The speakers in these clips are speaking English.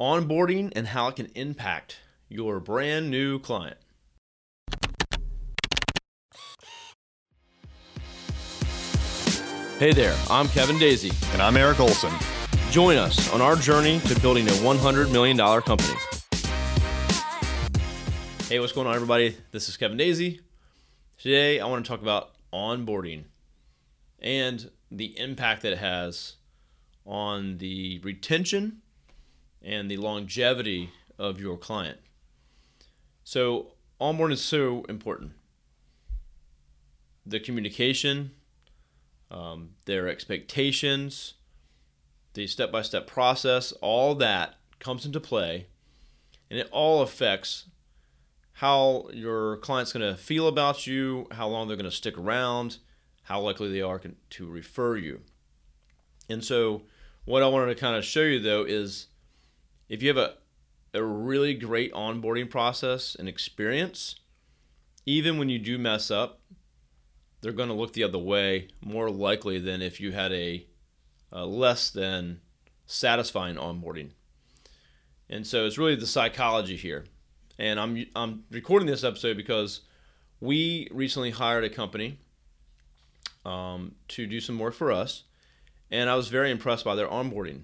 onboarding and how it can impact your brand new client. Hey there, I'm Kevin Daisy. And I'm Eric Olson. Join us on our journey to building a $100 million company. Hey, what's going on, everybody? This is Kevin Daisy. Today, I want to talk about onboarding and the impact that it has on the retention and the longevity of your client. So, onboarding is so important. The communication, um, their expectations, the step by step process, all that comes into play, and it all affects how your client's going to feel about you, how long they're going to stick around, how likely they are to refer you. And so, what I wanted to kind of show you though is if you have a, a really great onboarding process and experience, even when you do mess up, they're going to look the other way more likely than if you had a, a less than satisfying onboarding. And so it's really the psychology here. And I'm I'm recording this episode because we recently hired a company um, to do some work for us, and I was very impressed by their onboarding.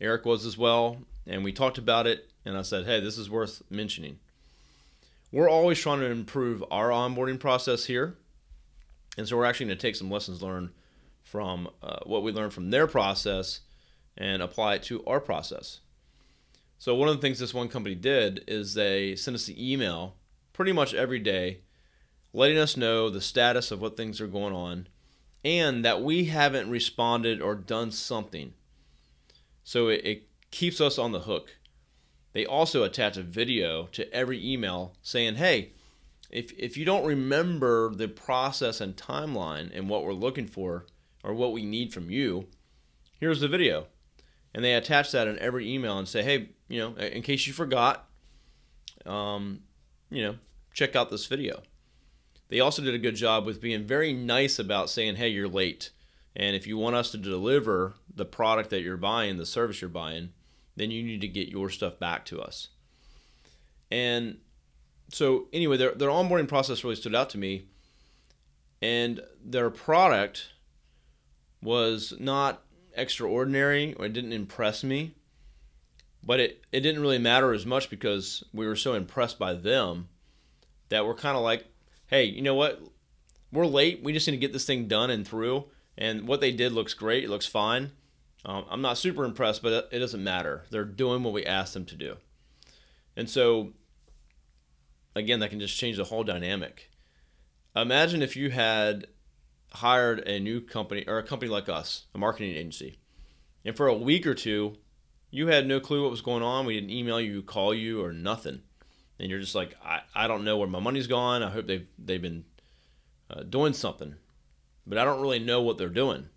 Eric was as well, and we talked about it. And I said, "Hey, this is worth mentioning." We're always trying to improve our onboarding process here and so we're actually going to take some lessons learned from uh, what we learned from their process and apply it to our process. So, one of the things this one company did is they sent us the email pretty much every day letting us know the status of what things are going on and that we haven't responded or done something. So, it, it keeps us on the hook. They also attach a video to every email saying, hey, if if you don't remember the process and timeline and what we're looking for or what we need from you, here's the video. And they attach that in every email and say, hey, you know, in case you forgot, um, you know, check out this video. They also did a good job with being very nice about saying, hey, you're late. And if you want us to deliver the product that you're buying, the service you're buying, then you need to get your stuff back to us. And so anyway, their their onboarding process really stood out to me, and their product was not extraordinary or it didn't impress me, but it it didn't really matter as much because we were so impressed by them that we're kind of like, hey, you know what? We're late. We just need to get this thing done and through. And what they did looks great. It looks fine. Um, I'm not super impressed, but it doesn't matter. They're doing what we asked them to do. And so again, that can just change the whole dynamic. Imagine if you had hired a new company or a company like us, a marketing agency, and for a week or two, you had no clue what was going on. We didn't email you, call you, or nothing. And you're just like, I, I don't know where my money's gone. I hope they've, they've been uh, doing something, but I don't really know what they're doing.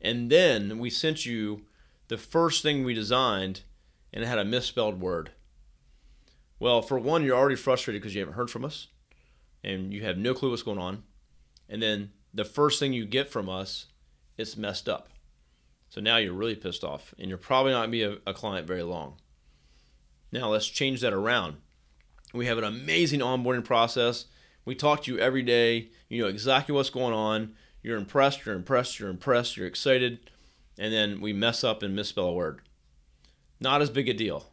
And then we sent you the first thing we designed, and it had a misspelled word. Well, for one, you're already frustrated because you haven't heard from us and you have no clue what's going on. And then the first thing you get from us is messed up. So now you're really pissed off and you're probably not to be a, a client very long. Now let's change that around. We have an amazing onboarding process. We talk to you every day. You know exactly what's going on. You're impressed, you're impressed, you're impressed, you're excited. And then we mess up and misspell a word. Not as big a deal.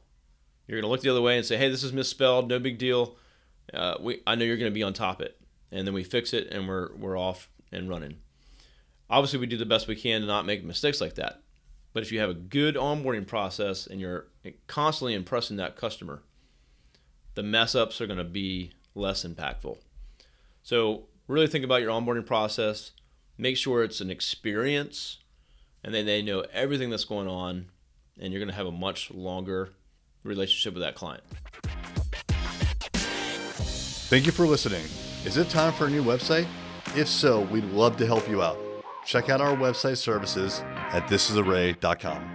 You're going to look the other way and say, "Hey, this is misspelled. No big deal. Uh, we, I know you're going to be on top of it." And then we fix it, and we're we're off and running. Obviously, we do the best we can to not make mistakes like that. But if you have a good onboarding process and you're constantly impressing that customer, the mess ups are going to be less impactful. So, really think about your onboarding process. Make sure it's an experience and then they know everything that's going on, and you're going to have a much longer relationship with that client. Thank you for listening. Is it time for a new website? If so, we'd love to help you out. Check out our website services at thisisarray.com.